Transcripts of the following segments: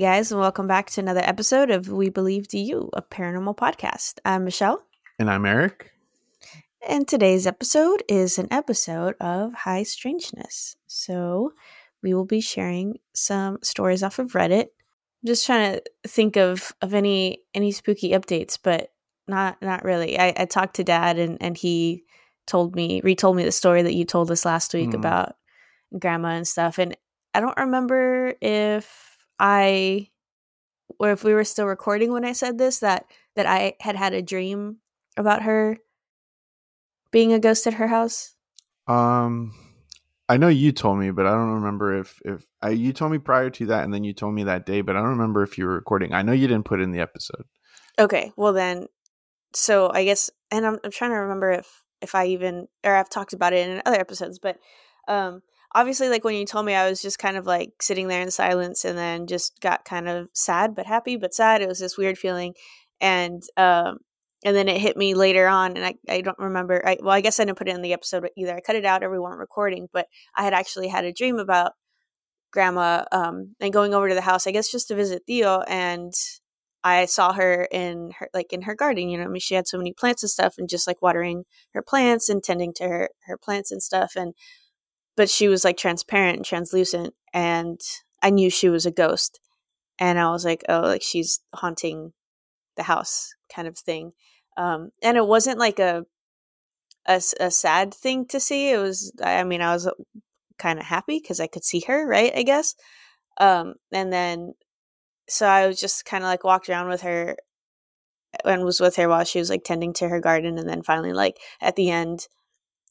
Hey guys, and welcome back to another episode of We Believe to You, a paranormal podcast. I'm Michelle. And I'm Eric. And today's episode is an episode of High Strangeness. So we will be sharing some stories off of Reddit. I'm just trying to think of, of any any spooky updates, but not not really. I, I talked to dad and, and he told me retold me the story that you told us last week mm. about grandma and stuff. And I don't remember if I or if we were still recording when I said this that that I had had a dream about her being a ghost at her house. Um I know you told me, but I don't remember if if I, you told me prior to that, and then you told me that day, but I don't remember if you were recording. I know you didn't put in the episode. Okay, well then, so I guess, and I'm I'm trying to remember if if I even or I've talked about it in other episodes, but um, obviously like when you told me i was just kind of like sitting there in silence and then just got kind of sad but happy but sad it was this weird feeling and um and then it hit me later on and i, I don't remember I, well i guess i didn't put it in the episode either i cut it out or we weren't recording but i had actually had a dream about grandma um and going over to the house i guess just to visit theo and I saw her in her like in her garden, you know. I mean, she had so many plants and stuff, and just like watering her plants and tending to her her plants and stuff. And but she was like transparent and translucent and I knew she was a ghost. And I was like, oh, like she's haunting the house kind of thing. Um, and it wasn't like a, a, a sad thing to see. It was, I mean, I was uh, kind of happy because I could see her, right? I guess. Um, and then, so I was just kind of like walked around with her and was with her while she was like tending to her garden. And then finally, like at the end,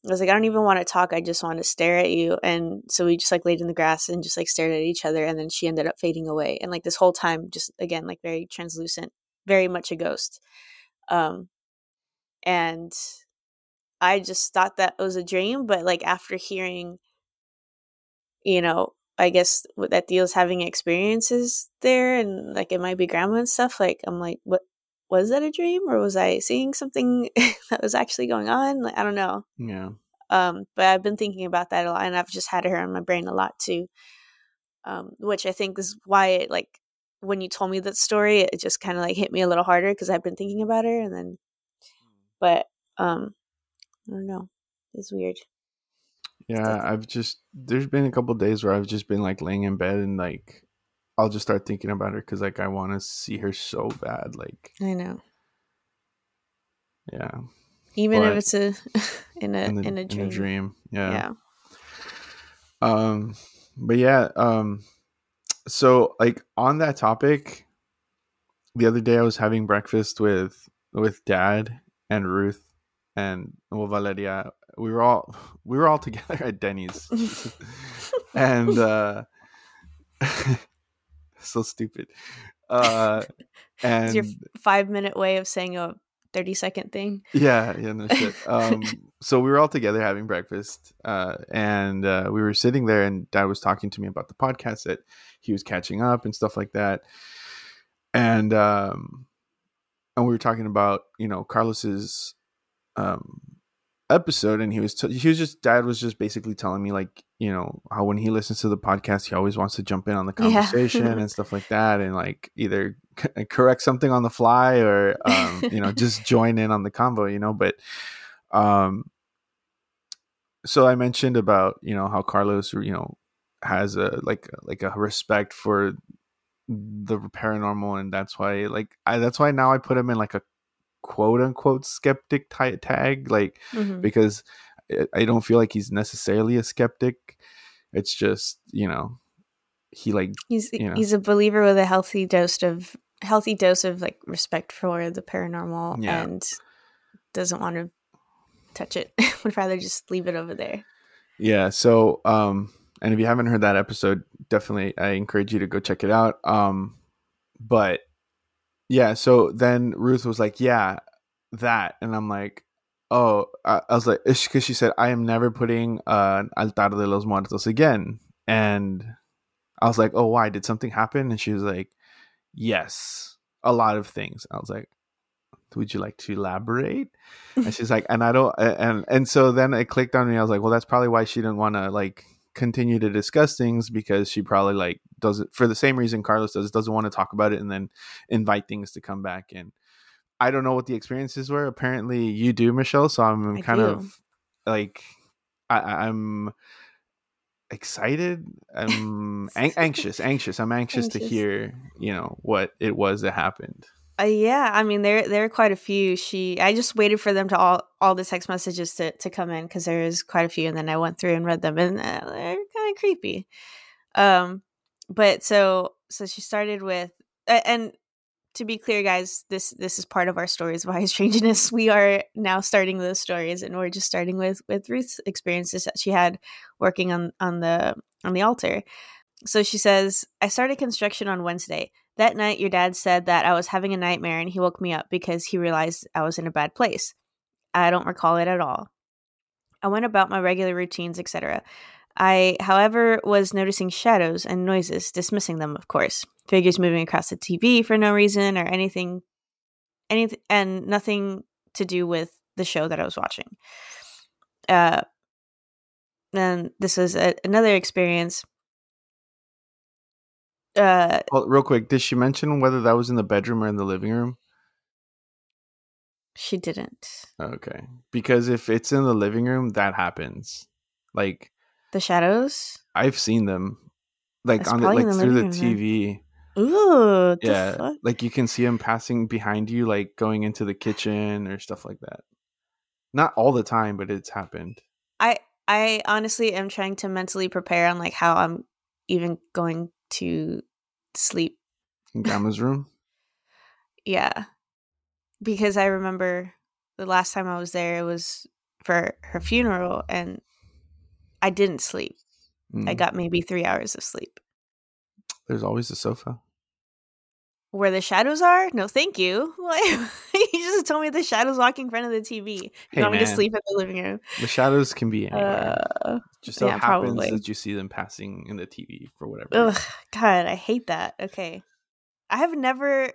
I was like, I don't even want to talk. I just want to stare at you. And so we just like laid in the grass and just like stared at each other. And then she ended up fading away. And like this whole time, just again, like very translucent, very much a ghost. Um, and I just thought that was a dream. But like after hearing, you know, I guess that deals having experiences there and like it might be grandma and stuff, like I'm like, what was that a dream or was I seeing something that was actually going on? Like, I don't know. Yeah. Um, but I've been thinking about that a lot, and I've just had her in my brain a lot too. Um, which I think is why, it, like, when you told me that story, it just kind of like hit me a little harder because I've been thinking about her, and then, but um, I don't know, it's weird. Yeah, I've just there's been a couple days where I've just been like laying in bed and like I'll just start thinking about her because like I want to see her so bad. Like I know. Yeah. Even but if it's a in a in, the, in a dream. In a dream. Yeah. Yeah. Um but yeah, um so like on that topic, the other day I was having breakfast with with dad and Ruth and well Valeria. We were all we were all together at Denny's. and uh so stupid. Uh, and it's your five minute way of saying a 30 second thing. Yeah, yeah, no shit. Um, so we were all together having breakfast, uh, and uh, we were sitting there, and Dad was talking to me about the podcast that he was catching up and stuff like that, and um, and we were talking about you know Carlos's um episode and he was t- he was just dad was just basically telling me like you know how when he listens to the podcast he always wants to jump in on the conversation yeah. and stuff like that and like either c- correct something on the fly or um, you know just join in on the convo you know but um so i mentioned about you know how carlos you know has a like like a respect for the paranormal and that's why like I that's why now I put him in like a quote unquote skeptic t- tag like mm-hmm. because I don't feel like he's necessarily a skeptic it's just you know he like he's you know. he's a believer with a healthy dose of healthy dose of like respect for the paranormal yeah. and doesn't want to touch it would rather just leave it over there yeah so um and if you haven't heard that episode definitely i encourage you to go check it out um but yeah so then ruth was like yeah that and i'm like oh i, I was like because she said i am never putting uh, altar de los muertos again. And i was like oh why? Did something happen? And she was like yes a lot of things. I was like would you like to elaborate? And she's like and i don't and and so then it clicked on me. I was like well that's probably why she didn't want to like continue to discuss things because she probably like does it for the same reason Carlos does doesn't want to talk about it and then invite things to come back and I don't know what the experiences were. Apparently you do, Michelle. So I'm I kind do. of like I, I'm excited. I'm an- anxious, anxious. I'm anxious, to hear, you know, what it was that happened. Uh, yeah, I mean there there are quite a few. She I just waited for them to all all the text messages to to come in because there is quite a few, and then I went through and read them, and uh, they're kind of creepy. Um, but so so she started with, and to be clear, guys, this this is part of our stories of high strangeness. We are now starting those stories, and we're just starting with with Ruth's experiences that she had working on on the on the altar. So she says, I started construction on Wednesday. That night, your dad said that I was having a nightmare and he woke me up because he realized I was in a bad place. I don't recall it at all. I went about my regular routines, etc. I, however, was noticing shadows and noises, dismissing them, of course. Figures moving across the TV for no reason or anything, anything, and nothing to do with the show that I was watching. Uh, and this was a, another experience. Uh, Well, real quick, did she mention whether that was in the bedroom or in the living room? she didn't. Okay. Because if it's in the living room, that happens. Like The shadows. I've seen them. Like That's on the like through the room TV. Ooh, the yeah. Like you can see them passing behind you like going into the kitchen or stuff like that. Not all the time, but it's happened. I I honestly am trying to mentally prepare on like how I'm even going to sleep. In grandma's room. Yeah. Because I remember the last time I was there it was for her funeral and I didn't sleep. I Mm. got maybe 3 hours of sleep. There's always a sofa. Where the shadows are? No, thank you. You just told me the shadows walking in front of the TV. You Hey, want me to sleep in the living room? The shadows can be anywhere. Uh, Just so yeah, happens probably. that you see them passing in the TV for whatever. Ugh. God, I hate that. Okay. I have never,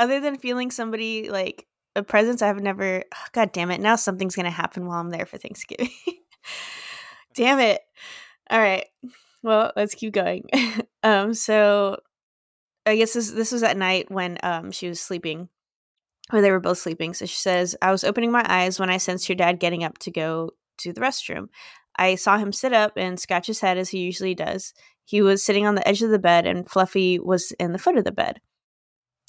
other than feeling somebody like a presence, I have never, God damn it. Now something's to happen while I'm there for Thanksgiving. damn it. All right. Well, let's keep going. um, so I guess this, this was at night when um, she was sleeping, or they were both sleeping. So she says, I was opening my eyes when I sensed your dad getting up to go to the restroom. I saw him sit up and scratch his head as he usually does. He was sitting on the edge of the bed, and Fluffy was in the foot of the bed.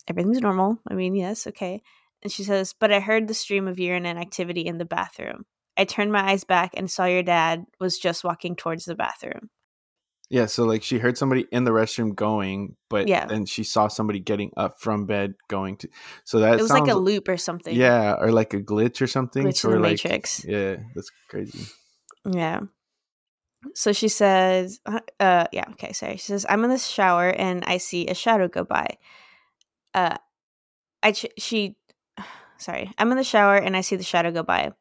Everything's normal. I mean, yes, okay. And she says, But I heard the stream of urine and activity in the bathroom. I turned my eyes back and saw your dad was just walking towards the bathroom. Yeah, so like she heard somebody in the restroom going, but Yeah. then she saw somebody getting up from bed going to. So that it was like a loop or something. Yeah, or like a glitch or something. Glitch in the like, Matrix. Yeah, that's crazy. Yeah. So she says, uh, uh, yeah, okay, sorry. She says, I'm in the shower and I see a shadow go by. Uh, I, ch- she, sorry, I'm in the shower and I see the shadow go by.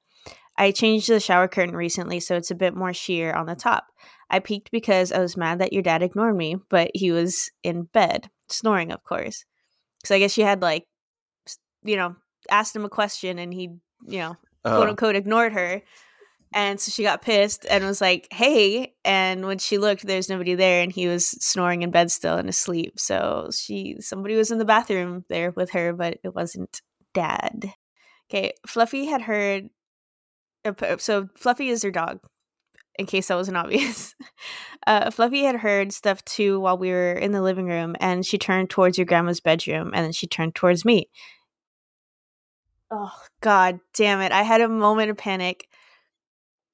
I changed the shower curtain recently, so it's a bit more sheer on the top. I peeked because I was mad that your dad ignored me, but he was in bed, snoring, of course. So I guess she had, like, you know, asked him a question and he, you know, quote Uh, unquote ignored her. And so she got pissed and was like, hey. And when she looked, there's nobody there and he was snoring in bed still and asleep. So she somebody was in the bathroom there with her, but it wasn't dad. Okay, Fluffy had heard so Fluffy is her dog, in case that wasn't obvious. Uh, Fluffy had heard stuff too while we were in the living room, and she turned towards your grandma's bedroom, and then she turned towards me. Oh God, damn it! I had a moment of panic.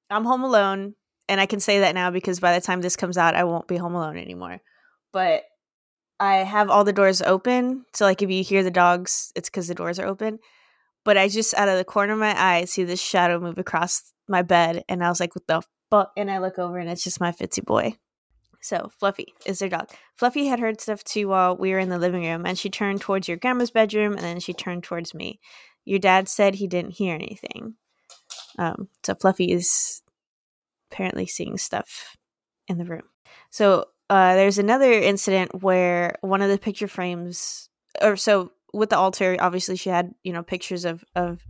I'm home alone, and I can say that now because by the time this comes out, I won't be home alone anymore. But I have all the doors open, so like if you hear the dogs, it's because the doors are open. But I just out of the corner of my eye see this shadow move across my bed, and I was like, "What the fuck?" And I look over, and it's just my Fitzy boy. So Fluffy is their dog. Fluffy had heard stuff too while we were in the living room, and she turned towards your grandma's bedroom, and then she turned towards me. Your dad said he didn't hear anything. Um, so Fluffy is apparently seeing stuff in the room. So uh, there's another incident where one of the picture frames, or so with the altar, obviously she had you know pictures of of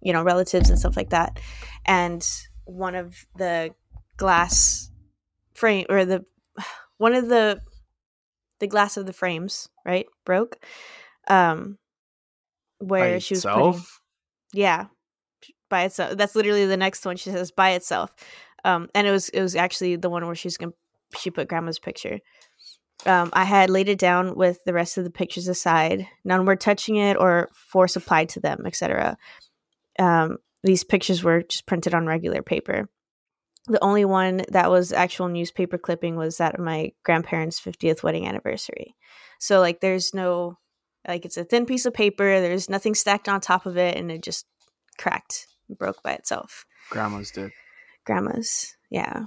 you know relatives and stuff like that, and one of the glass frame or the one of the the glass of the frames right broke um where By she was putting itself? yeah. By itself that's literally the next one. She says by itself. Um and it was it was actually the one where she's gonna she put grandma's picture um i had laid it down with the rest of the pictures aside. None were touching it or force applied to them etc um these pictures were just printed on regular paper. The only one that was actual newspaper clipping was that of my grandparents 50th wedding anniversary. So like there's no like it's a thin piece of paper there's nothing stacked on top of it and it just cracked and broke by itself. Grandma's did. grandma's yeah.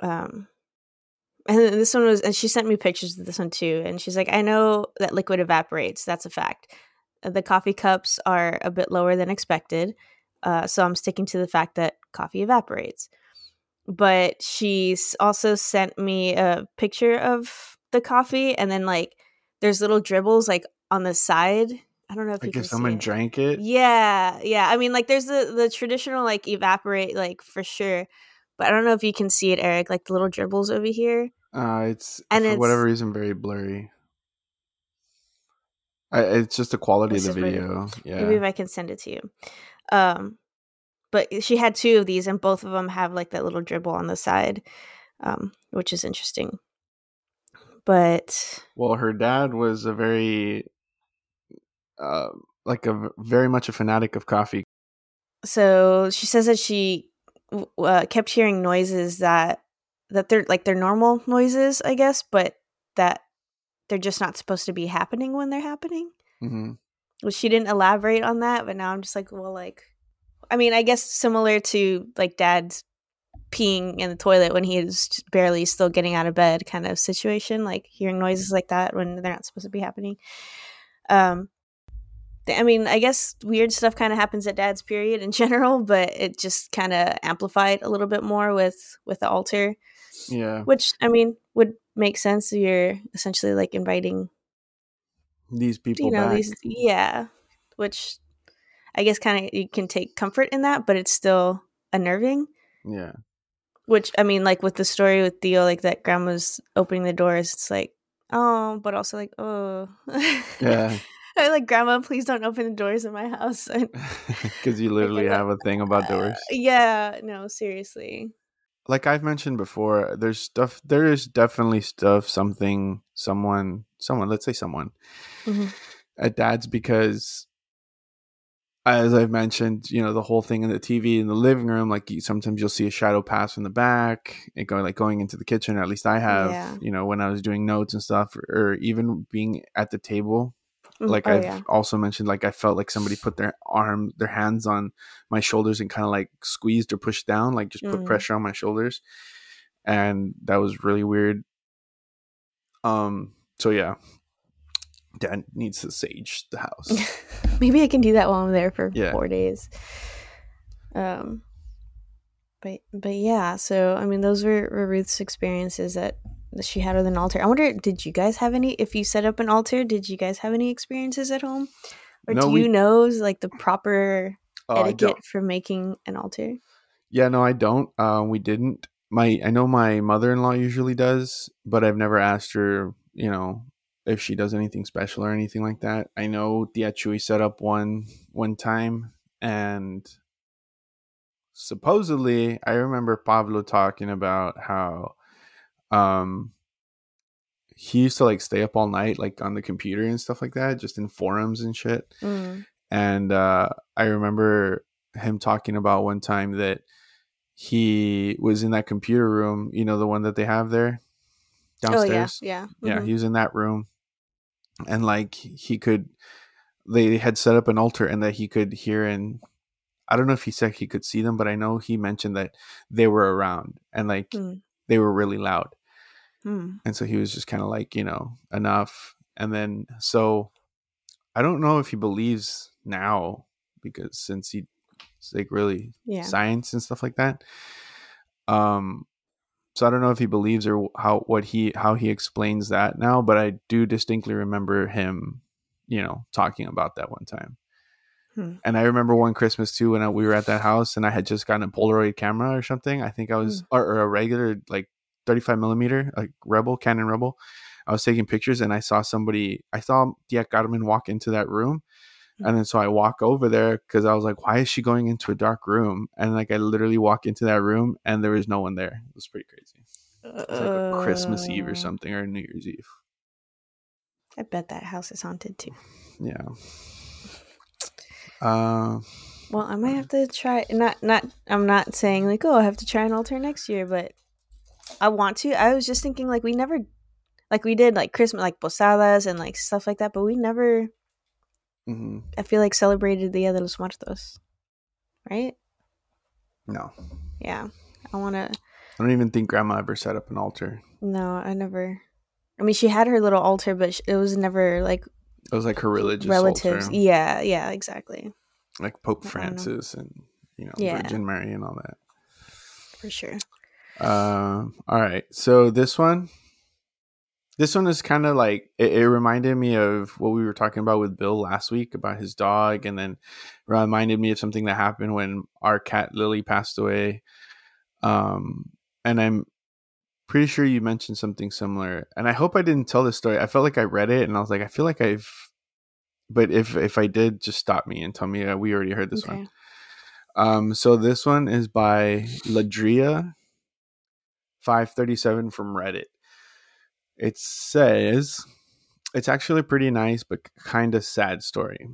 Um and this one was and she sent me pictures of this one too and she's like i know that liquid evaporates that's a fact the coffee cups are a bit lower than expected uh, so i'm sticking to the fact that coffee evaporates but she's also sent me a picture of the coffee and then like there's little dribbles like on the side i don't know if you Like if someone it. drank it. Yeah, yeah. I mean, like, there's the the traditional like evaporate, like for sure, but I don't know if you can see it, Eric. Like the little dribbles over here. Uh, it's And for whatever reason very blurry. I, it's just the quality of the video. Maybe Yeah. if I can send it to you. Um, but she had two of these, and both of them have like that little dribble on the side, um, which is interesting. But Well, her dad was a very, uh, like a very much a fanatic of coffee. so she says that she uh, kept hearing noises that that they're like they're normal noises, I guess, but that they're just not supposed to be happening when they're happening. hmm Well, she didn't elaborate on that, but now I'm just like, well, like, I mean, I guess similar to like dad's peeing in the toilet when he is barely still getting out of bed kind of situation, like hearing noises like that when they're not supposed to be happening. Um, I mean, I guess weird stuff kind of happens at dad's period in general, but it just kind of amplified a little bit more with with the altar, Yeah, which I mean would make sense. You're essentially like inviting these people you know back. these yeah which i guess kind of you can take comfort in that but it's still unnerving Yeah, which i mean like with the story with theo like that grandma's opening the doors it's like oh but also like oh yeah, I like grandma please don't open the doors in my house because you literally have a thing about uh, doors. yeah no seriously like I've mentioned before, there's stuff. There is definitely stuff. Something. Someone. Someone. Let's say someone Mhm. at dad's because, as I've mentioned, you know the whole thing in the TV in the living room. Like you, sometimes you'll see a shadow pass in the back and going like going into the kitchen. Or at least I have. Yeah. You know when I was doing notes and stuff, or, or even being at the table. Mm, Like oh, I've yeah. also mentioned, like I felt like somebody put their arm, their hands on my shoulders and kind of like squeezed or pushed down, like just put Mhm. pressure on my shoulders, and that was really weird. Um. So yeah, Dad needs to sage the house. maybe i can do that while i'm there for Yeah. four days um but but yeah so i mean those were, were ruth's experiences that she had with an altar i wonder did you guys have any if you set up an altar did you guys have any experiences at home or No, do we- you know like the proper Oh, etiquette for making an altar Yeah, no, I don't. Uh, we didn't. My I know my mother in law usually does, but I've never asked her. You know, if she does anything special or anything like that. I know Tia Chui set up one one time, and supposedly I remember Pablo talking about how, um, he used to like stay up all night, like on the computer and stuff like that, just in forums and shit Mm. and uh, I remember him talking about one time that he was in that computer room, you know, the one that they have there downstairs. oh yeah yeah yeah, Mhm. he was in that room, and like he could, they had set up an altar, and that he could hear and. I don't know if he said he could see them, but I know he mentioned that they were around and like Mm. they were really loud Mm. and so he was just kind of like you know enough and then so i don't know if he believes now because since he's like really yeah science and stuff like that um so i don't know if he believes or how what he how he explains that now but i do distinctly remember him you know talking about that one time Hmm. And I remember one Christmas too when I, we were at that house and I had just gotten a Polaroid camera or something. I think I was, or, or a regular like 35 millimeter, like Rebel, Canon Rebel. I was taking pictures and I saw somebody, I saw Tia Carmen walk into that room. And then so I walk over there because I was like, why is she going into a dark room? And like I literally walk into that room and there was no one there. It was pretty crazy. It was like a Christmas Eve or Uh, something or New Year's Eve. I bet that house is haunted too. Yeah. Uh, Well, I might have to try. Not, not. I'm not saying like, oh, I have to try an altar next year, but I want to. I was just thinking like we never, like we did like Christmas, like posadas and like stuff like that, but we never. mhm. I feel like celebrated Dia de los Muertos, right? No. Yeah, I want to. I don't even think grandma ever set up an altar. No, I never. I mean, she had her little altar, but it was never like It was like her religious relatives. altar, Yeah, yeah, exactly, like Pope I don't know. Francis and you know Yeah. Virgin Mary and all that. for sure. Um. All right. So this one, this one is kind of like it, it reminded me of what we were talking about with Bill last week about his dog, and then reminded me of something that happened when our cat Lily passed away. Um, and I'm pretty sure you mentioned something similar, and I hope I didn't tell this story. I felt like I read it, and I was like, I feel like I've. But if if I did, just stop me and tell me uh, we already heard this okay. one. Um, so this one is by Ladria five thirty seven from Reddit. It says it's actually a pretty nice but kind of sad story.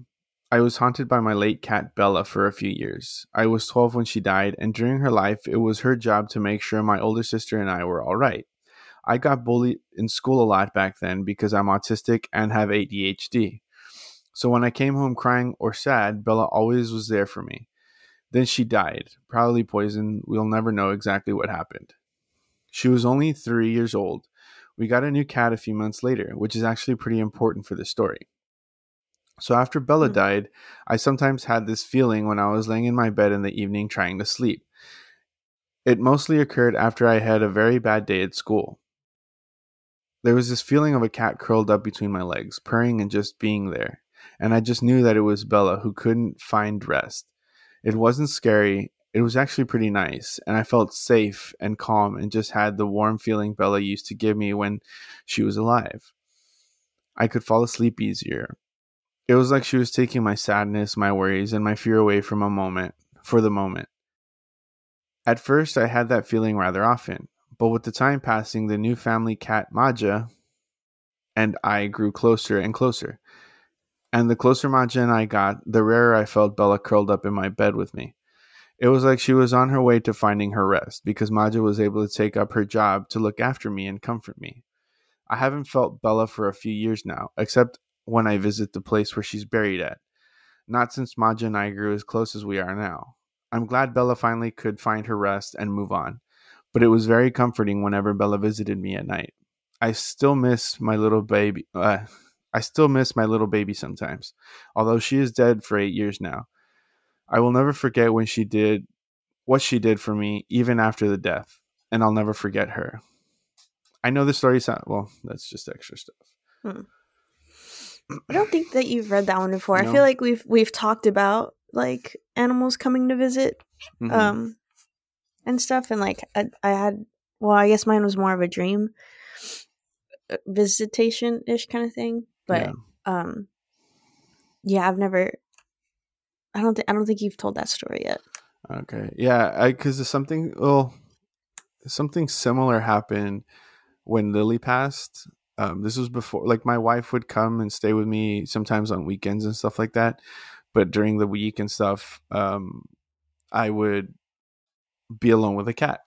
I was haunted by my late cat Bella for a few years. I was 12 when she died, and during her life, it was her job to make sure my older sister and I were all right. I got bullied in school a lot back then because I'm autistic and have ADHD. So when I came home crying or sad, Bella always was there for me. Then she died, probably poisoned. We'll never know exactly what happened. She was only three years old. We got a new cat a few months later, which is actually pretty important for the story. So after Bella Hmm. died, I sometimes had this feeling when I was laying in my bed in the evening trying to sleep. It mostly occurred after I had a very bad day at school. There was this feeling of a cat curled up between my legs, purring and just being there. And I just knew that it was Bella who couldn't find rest. It wasn't scary. It was actually pretty nice, and I felt safe and calm and just had the warm feeling Bella used to give me when she was alive. I could fall asleep easier. It was like she was taking my sadness, my worries, and my fear away from a moment, for the moment. At first, I had that feeling rather often, but with the time passing, the new family cat Maja and I grew closer and closer. And the closer Maja and I got, the rarer I felt Bella curled up in my bed with me. It was like she was on her way to finding her rest because Maja was able to take up her job to look after me and comfort me. I haven't felt Bella for a few years now, except when I visit the place where she's buried at. Not since Maja and I grew as close as we are now. I'm glad Bella finally could find her rest and move on, but it was very comforting whenever Bella visited me at night. I still miss my little baby. Uh, I still miss my little baby sometimes, although she is dead for eight years now. I will never forget when she did what she did for me, even after the death, and I'll never forget her. I know the story sound well. That's just extra stuff. I don't think that you've read that one before. I feel like we've we've talked about like animals coming to visit, Mhm. um, and stuff, and like I, I had. Well, I guess mine was more of a dream visitation ish kind of thing, but Yeah. um, yeah, I've never. I don't think I don't think you've told that story yet. Okay. Yeah, I cuz something well something similar happened when Lily passed. Um this was before like my wife would come and stay with me sometimes on weekends and stuff like that, but during the week and stuff um I would be alone with a cat.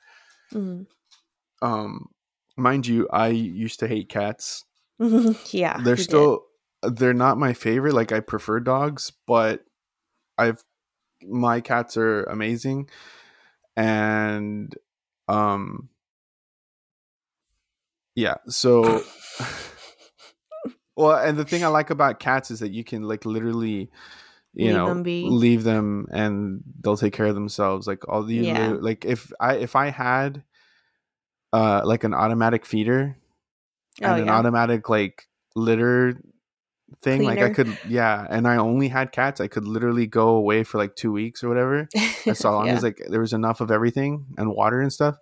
Mm. Um mind you, I used to hate cats. yeah, they're you did. still they're not my favorite like I prefer dogs, but I've my cats are amazing. And um yeah so well and the thing i like about cats is that you can like literally you Leave know them leave them and they'll take care of themselves. Like all the Yeah. like if i if i had uh like an automatic feeder Oh and an automatic like litter thing. Cleaner. Like I could, yeah. And I only had cats. I could literally go away for like two weeks or whatever, as long yeah. as like there was enough of everything and water and stuff.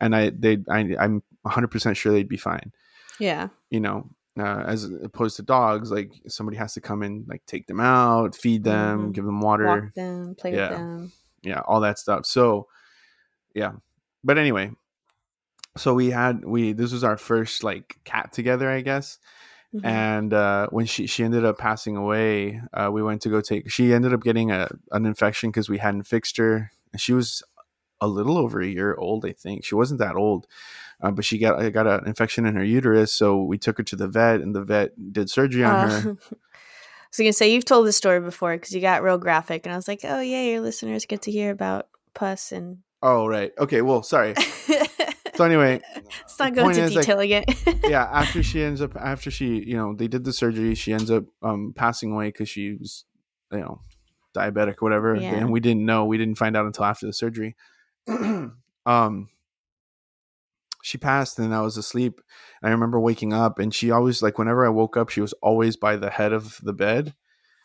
And I, they, I, I'm 100 percent sure they'd be fine. Yeah. You know, uh, as opposed to dogs, like somebody has to come and like take them out, feed them, mm-hmm. give them water, walk them, play yeah. with them, yeah, all that stuff. So, yeah. But anyway, so we had we this was our first like cat together, I guess. Mm-hmm. And uh, when she she ended up passing away, uh, we went to go take. She ended up getting a an infection because we hadn't fixed her. She was a little over a year old, I think. She wasn't that old, uh, but she got got an infection in her uterus. So we took her to the vet, and the vet did surgery on her. Uh, so you can say you've told this story before because you got real graphic, and I was like, oh yeah, your listeners get to hear about pus and. Oh right, okay. Well, sorry. so anyway, let's not go into detailing like, it. yeah, after she ends up, after she, you know, they did the surgery, she ends up um, passing away because she was, you know, diabetic or whatever, yeah. and we didn't know. We didn't find out until after the surgery. um, she passed and I was asleep. And I remember waking up and she always like whenever I woke up, she was always by the head of the bed.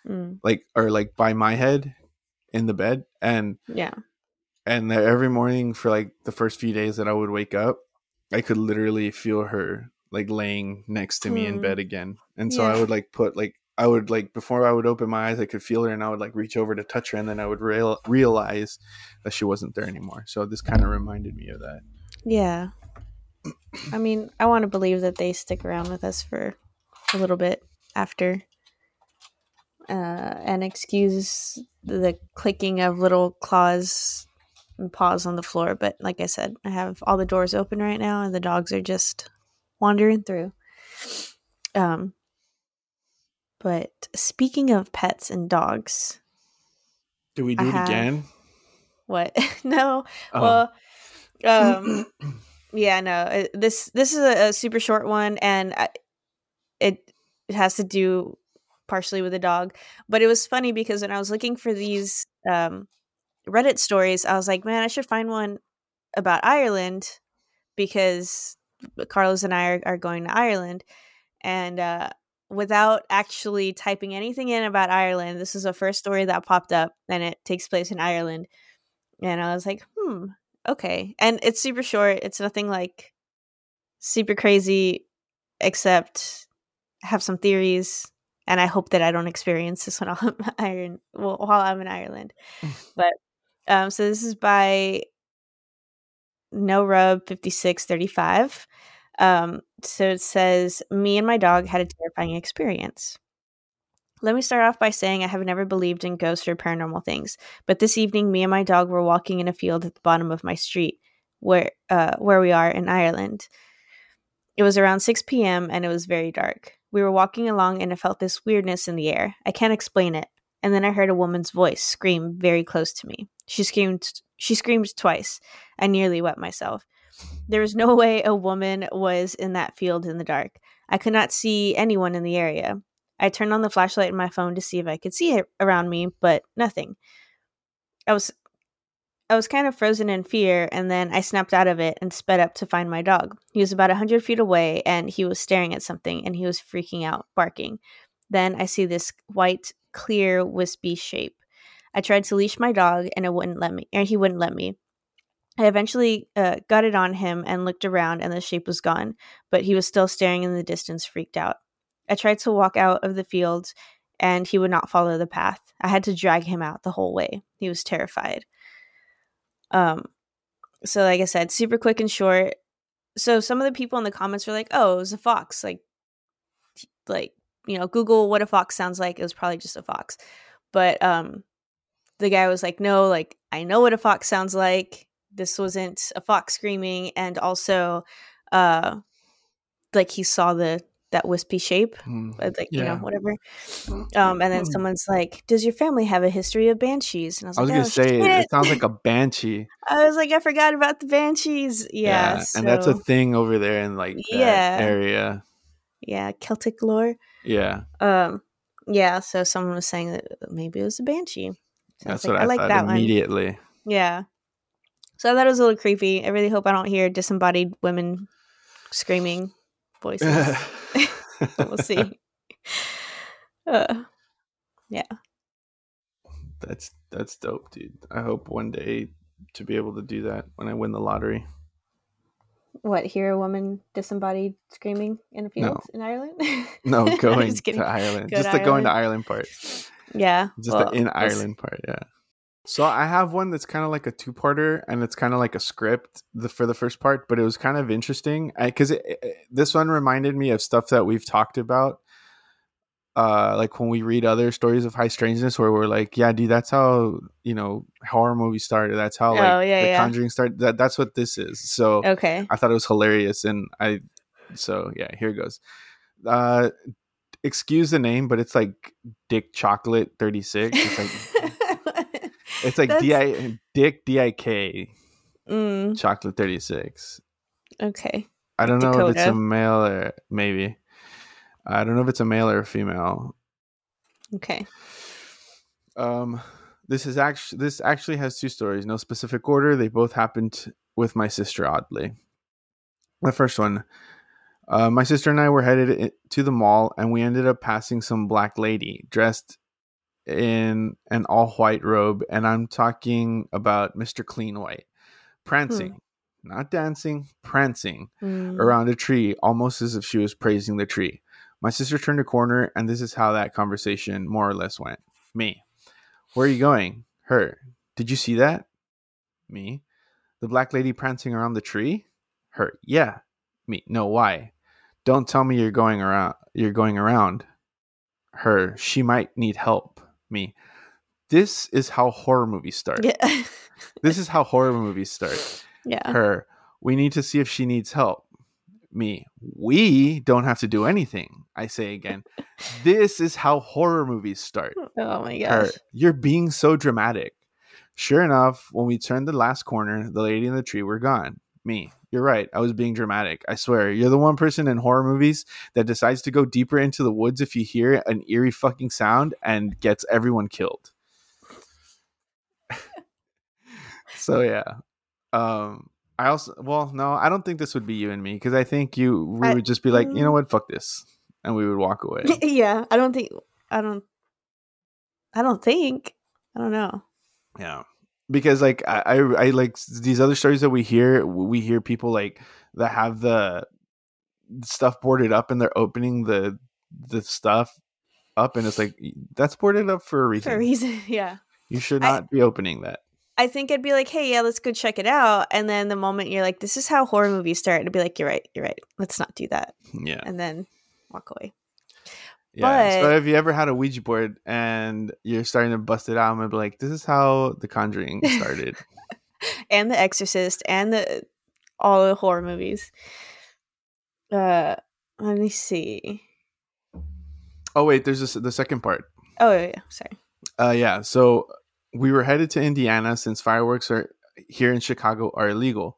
Mm. Like or like by my head in the bed. And yeah. And every morning for like the first few days that I would wake up, I could literally feel her like laying next to me mm. in bed again. And so yeah. I would like put like I would like before I would open my eyes, I could feel her, and I would like reach over to touch her, and then I would real- realize that she wasn't there anymore. So this kind of reminded me of that. Yeah, I mean, I want to believe that they stick around with us for a little bit after, uh, and excuse the clicking of little claws paws on the floor. But like I said, I have all the doors open right now, and the dogs are just wandering through. Um, but speaking of pets and dogs, do we do I it have... again? What? no. Oh. Well, um. Yeah, no. This this is a, a super short one, and I, it it has to do partially with a dog. But it was funny because when I was looking for these um, Reddit stories, I was like, man, I should find one about Ireland because Carlos and I are, are going to Ireland, and uh, without actually typing anything in about Ireland, this is the first story that popped up, and it takes place in Ireland. And I was like, hmm, okay. And it's super short. It's nothing like super crazy, except have some theories. And I hope that I don't experience this when I'm Iron well, while I'm in Ireland. but um, so this is by No Rub fifty six thirty five. Um, so it says, Me and my dog had a terrifying experience. Let me start off by saying I have never believed in ghosts or paranormal things, but this evening, me and my dog were walking in a field at the bottom of my street, where uh, where we are in Ireland. It was around 6 p.m. and it was very dark. We were walking along and I felt this weirdness in the air. I can't explain it. And then I heard a woman's voice scream very close to me. She screamed she screamed twice. I nearly wet myself. There was no way a woman was in that field in the dark. I could not see anyone in the area. I turned on the flashlight in my phone to see if I could see it around me, but nothing. I was I was kind of frozen in fear, and then I snapped out of it and sped up to find my dog. He was about a hundred feet away, and he was staring at something, and he was freaking out, barking. Then I see this white, clear, wispy shape. I tried to leash my dog, and it wouldn't let me, and he wouldn't let me. I eventually uh, got it on him and looked around, and the shape was gone, but he was still staring in the distance, freaked out. I tried to walk out of the field and he would not follow the path. I had to drag him out the whole way. He was terrified. Um so like I said, super quick and short. So some of the people in the comments were like, "Oh, it was a fox." Like like, you know, Google what a fox sounds like. It was probably just a fox. But um the guy was like, "No, like I know what a fox sounds like. This wasn't a fox screaming and also uh like he saw the that wispy shape, mm. like yeah. you know whatever. Um, and then mm. someone's like, "Does your family have a history of banshees?" And I was, like, I was like, gonna oh, say shit. it sounds like a banshee. I was like, I forgot about the banshees. Yeah, yeah so, and that's a thing over there in like yeah area. Yeah, Celtic lore. Yeah. Um. Yeah. So someone was saying that maybe it was a banshee. So that's I what I, I like that immediately. One. Yeah. So I thought it was a little creepy. I really hope I don't hear disembodied women screaming voices. we'll see. Uh, yeah. That's that's dope, dude. I hope one day to be able to do that when I win the lottery. What, hear a woman disembodied screaming in a field in Ireland? No, going to Ireland. Go Just to the going to Ireland. Ireland part. Yeah. Just well, the in Ireland part, yeah. So I have one that's kind of like a two-parter, and it's kind of like a script the, for the first part, but it was kind of interesting because this one reminded me of stuff that we've talked about, uh, like when we read other stories of high strangeness, where we're like, yeah, dude, that's how you know horror movies started. That's how like Oh, yeah, the yeah. Conjuring started. That that's what this is. So Okay. I thought it was hilarious, and I so yeah, here it goes. Uh, excuse the name, but it's like Dick Chocolate Thirty Six. It's like it's like D I Dick D I K Mm, Chocolate Thirty Six. okay. I don't know if it's a male or maybe. I don't know if it's a male or a female. Okay. Um, this is actually this actually has two stories, no specific order. They both happened with my sister. Oddly, the first one, uh, my sister and I were headed to the mall, and we ended up passing some black lady dressed in an all white robe, and I'm talking about Mister Clean White, prancing, not dancing, prancing Mm, around a tree, almost as if she was praising the tree. My sister turned a corner, and this is how that conversation more or less went. Me, where are you going? Her, did you see that? Me, the black lady prancing around the tree? Her, yeah. Me, no, why? Don't tell me you're going around. You're going around. Her, she might need help. Me, this is how horror movies start. Yeah. This is how horror movies start yeah. her we need to see if she needs help me. We don't have to do anything. I say again this is how horror movies start. Oh my gosh. you're being so dramatic. Sure enough when we turned the last corner the lady in the tree were gone. Me you're right i was being dramatic i swear. You're the one person in horror movies that decides to go deeper into the woods if you hear an eerie fucking sound and gets everyone killed. So yeah. Um i also well no i don't think this would be you and me because i think you we I- would just be like you know mm. what fuck this and we would walk away yeah. I don't think. I don't. I don't think. I don't know. yeah because like I, I i like these other stories that we hear we hear people like that have the stuff boarded up and they're opening the the stuff up and it's like that's boarded up for a reason For a reason. Yeah. you should I- not be opening that I think it'd be like, hey, yeah, let's go check it out. And then the moment you're like, this is how horror movies start, it'd be like, you're right, you're right. Let's not do that. yeah And then walk away. Yeah. so But- if you ever had a Ouija board and you're starting to bust it out, I'm gonna be like, this is how the Conjuring started. And The Exorcist and the all the horror movies. Uh, let me see. oh wait, there's this, the second part. Oh yeah, sorry. Uh, yeah. So we were headed to Indiana since fireworks are here in Chicago are illegal.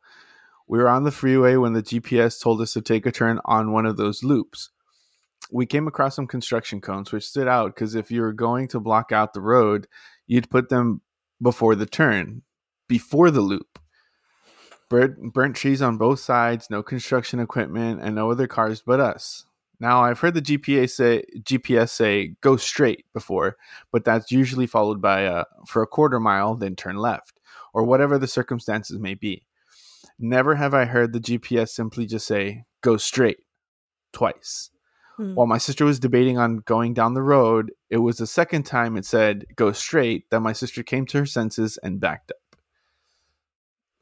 We were on the freeway when the GPS told us to take a turn on one of those loops. We came across some construction cones which stood out because if you were going to block out the road, you'd put them before the turn, before the loop. Burnt, burnt trees on both sides, no construction equipment, and no other cars but us. Now I've heard the GPS say GPS say go straight before, but that's usually followed by a for a quarter mile, then turn left, or whatever the circumstances may be. Never have I heard the GPS simply just say go straight twice. Hmm. While my sister was debating on going down the road, it was the second time it said go straight that my sister came to her senses and backed up.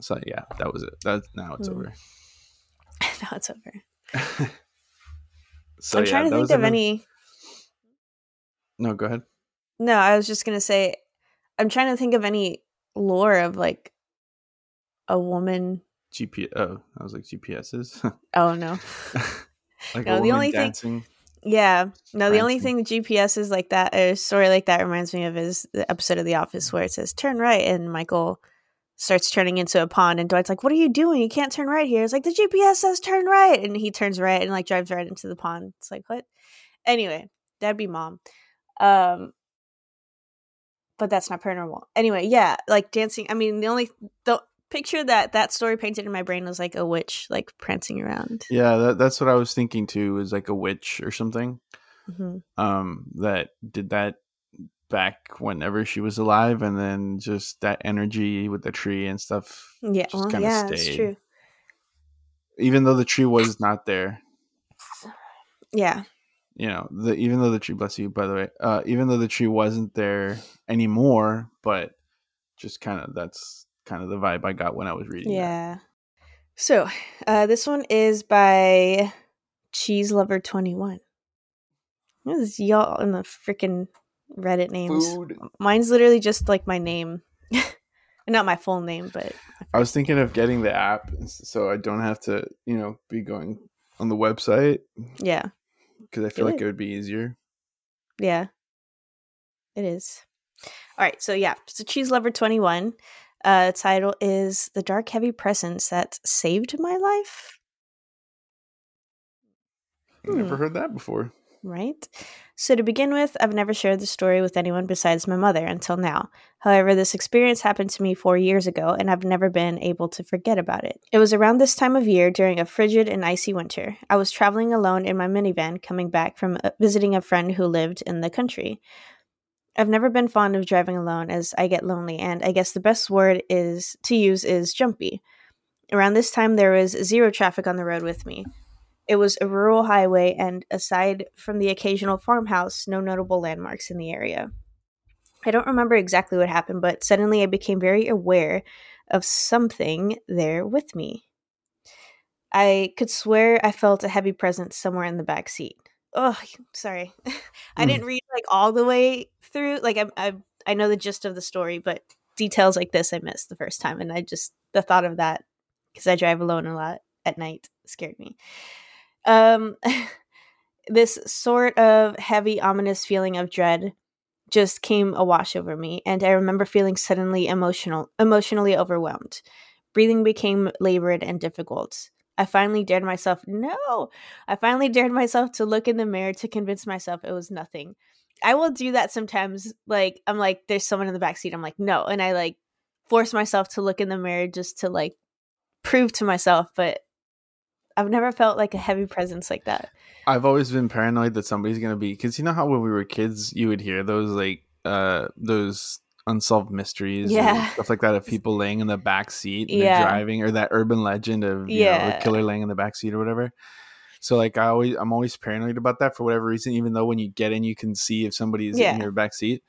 So yeah, that was it. That now it's Hmm. over. now it's over. So I'm yeah, trying to think of any. No, go ahead. No, I was just gonna say, I'm trying to think of any lore of like a woman. GPS. Oh, I was like GPSs. Oh no, like No, the only thing- yeah, no. The only thing the GPS is like that, or a story like that reminds me of is the episode of The Office where it says turn right, and Michael starts turning into a pond, and Dwight's like, "What are you doing? You can't turn right here." It's like the GPS says turn right, and he turns right and like drives right into the pond. It's like what? Anyway, that'd be mom. Um, but that's not paranormal. Anyway, yeah, like dancing. I mean, the only the picture that that story painted in my brain was like a witch like prancing around. Yeah, that, that's what I was thinking too. Is like a witch or something. hmm um, that did that back whenever she was alive, and then just that energy with the tree and stuff. Yeah, Just well, kinda yeah, that's stayed. true. Even though the tree was not there, Yeah, you know, the even though the tree, bless you, by the way, uh, even though the tree wasn't there anymore, but just kind of that's kind of the vibe I got when I was reading. that. yeah. So, uh, this one is by Cheese Lover Twenty One. This is y'all in the freaking Reddit names. Food. Mine's literally just like my name, not my full name, but I was thinking of getting the app so I don't have to, you know, be going on the website yeah, because I feel Do like it. it would be easier. yeah, it is. All right, so yeah, so Cheese Lover Twenty One. Uh, title is "The Dark Heavy Presence That Saved My Life." Never Hmm. heard that before. Right? So, to begin with, I've never shared the story with anyone besides my mother until now. However, this experience happened to me four years ago, and I've never been able to forget about it. It was around this time of year during a frigid and icy winter. I was traveling alone in my minivan coming back from uh, visiting a friend who lived in the country. I've never been fond of driving alone as I get lonely, and I guess the best word is to use is jumpy. Around this time, there was zero traffic on the road with me. It was a rural highway, and aside from the occasional farmhouse, no notable landmarks in the area. I don't remember exactly what happened, but suddenly I became very aware of something there with me. I could swear I felt a heavy presence somewhere in the back seat. Oh, sorry. I Hmm. didn't read like all the way through. Like I, I, I know the gist of the story, but details like this I missed the first time, and I just the thought of that because I drive alone a lot at night scared me. Um, this sort of heavy, ominous feeling of dread just came awash over me, and I remember feeling suddenly emotional, emotionally overwhelmed. Breathing became labored and difficult. I finally dared myself. No, I finally dared myself to look in the mirror to convince myself it was nothing. I will do that sometimes. Like I'm like, there's someone in the back seat. I'm like, no, and I like force myself to look in the mirror just to like prove to myself. But I've never felt like a heavy presence like that. I've always been paranoid that somebody's gonna be because you know how when we were kids you would hear those like uh those unsolved mysteries, Yeah. stuff like that of people laying in the back seat, and Yeah. driving, or that urban legend of you know Yeah. the killer laying in the back seat or whatever. So like I always I'm always paranoid about that for whatever reason, even though when you get in you can see if somebody's Yeah. in your back seat.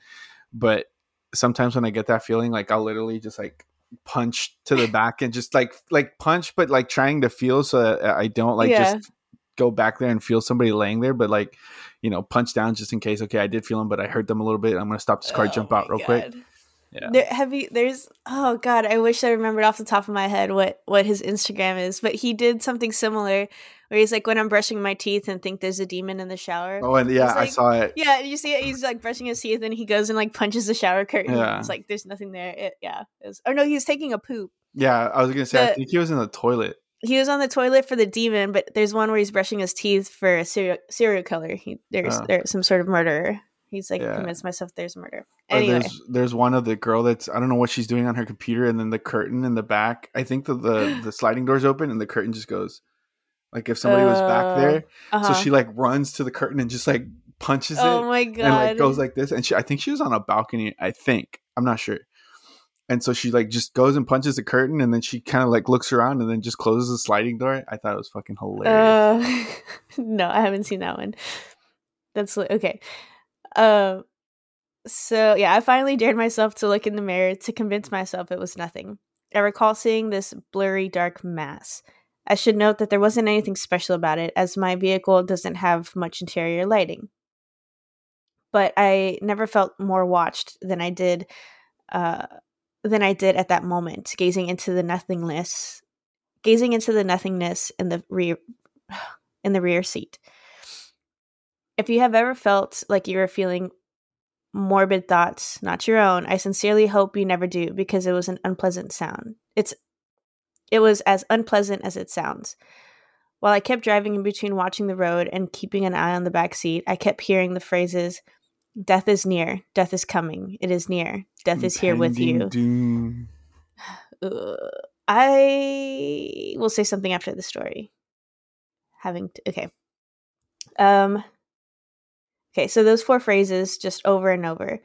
But sometimes when I get that feeling, like I'll literally just like punch to the back and just like like punch, but like trying to feel so that uh, I don't like Yeah. just go back there and feel somebody laying there, but like you know punch down just in case. Okay, I did feel them, but I hurt them a little bit. I'm gonna stop this car, Oh jump out oh real quick. Yeah. There, have you? There's. Oh God, I wish I remembered off the top of my head what what his Instagram is. But he did something similar, where he's like, when I'm brushing my teeth and think there's a demon in the shower. Oh, and yeah, It's I saw it. Yeah, you see it. He's like brushing his teeth, and he goes and like punches the shower curtain. Yeah. It's like there's nothing there. It, yeah. It was, or no, he's taking a poop. Yeah, I was gonna say I think he was in the toilet. He was on the toilet for the demon, but there's one where he's brushing his teeth for a serial serial killer. He there's Oh. there's some sort of murderer. He's like Yeah. convinced myself there's murder. Or Anyway, there's there's one of the girl that's I don't know what she's doing on her computer, and then the curtain in the back. I think the the, the sliding doors open and the curtain just goes. Like if somebody was back Oh, there, uh-huh. so she like runs to the curtain and just like punches it. oh it my god, and like goes like this. And she I think she was on a balcony. I think I'm not sure. And so she like just goes and punches the curtain, and then she kind of like looks around and then just closes the sliding door. I thought it was fucking hilarious. Uh, no, I haven't seen that one. That's okay. Um, so yeah, I finally dared myself to look in the mirror to convince myself it was nothing. I recall seeing this blurry, dark mass. I should note that there wasn't anything special about it, as my vehicle doesn't have much interior lighting. But I never felt more watched than I did, uh, than I did at that moment, gazing into the nothingness, gazing into the nothingness in the rear, in the rear seat. If you have ever felt like you were feeling morbid thoughts, not your own, I sincerely hope you never do because it was an unpleasant sound. It's it was as unpleasant as it sounds. While I kept driving in between watching the road and keeping an eye on the back seat, I kept hearing the phrases Death is near, death is coming, it is near, death is here with you. Doom. Uh, I will say something after the story. Having to, okay. Um Okay, so those four phrases just over and over.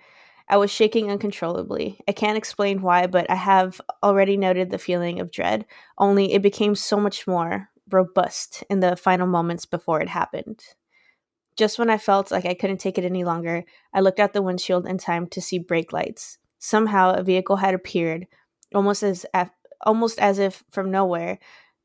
I was shaking uncontrollably. I can't explain why, but I have already noted the feeling of dread, only it became so much more robust in the final moments before it happened. Just when I felt like I couldn't take it any longer, I looked out the windshield in time to see brake lights. Somehow a vehicle had appeared, almost as almost as if from nowhere,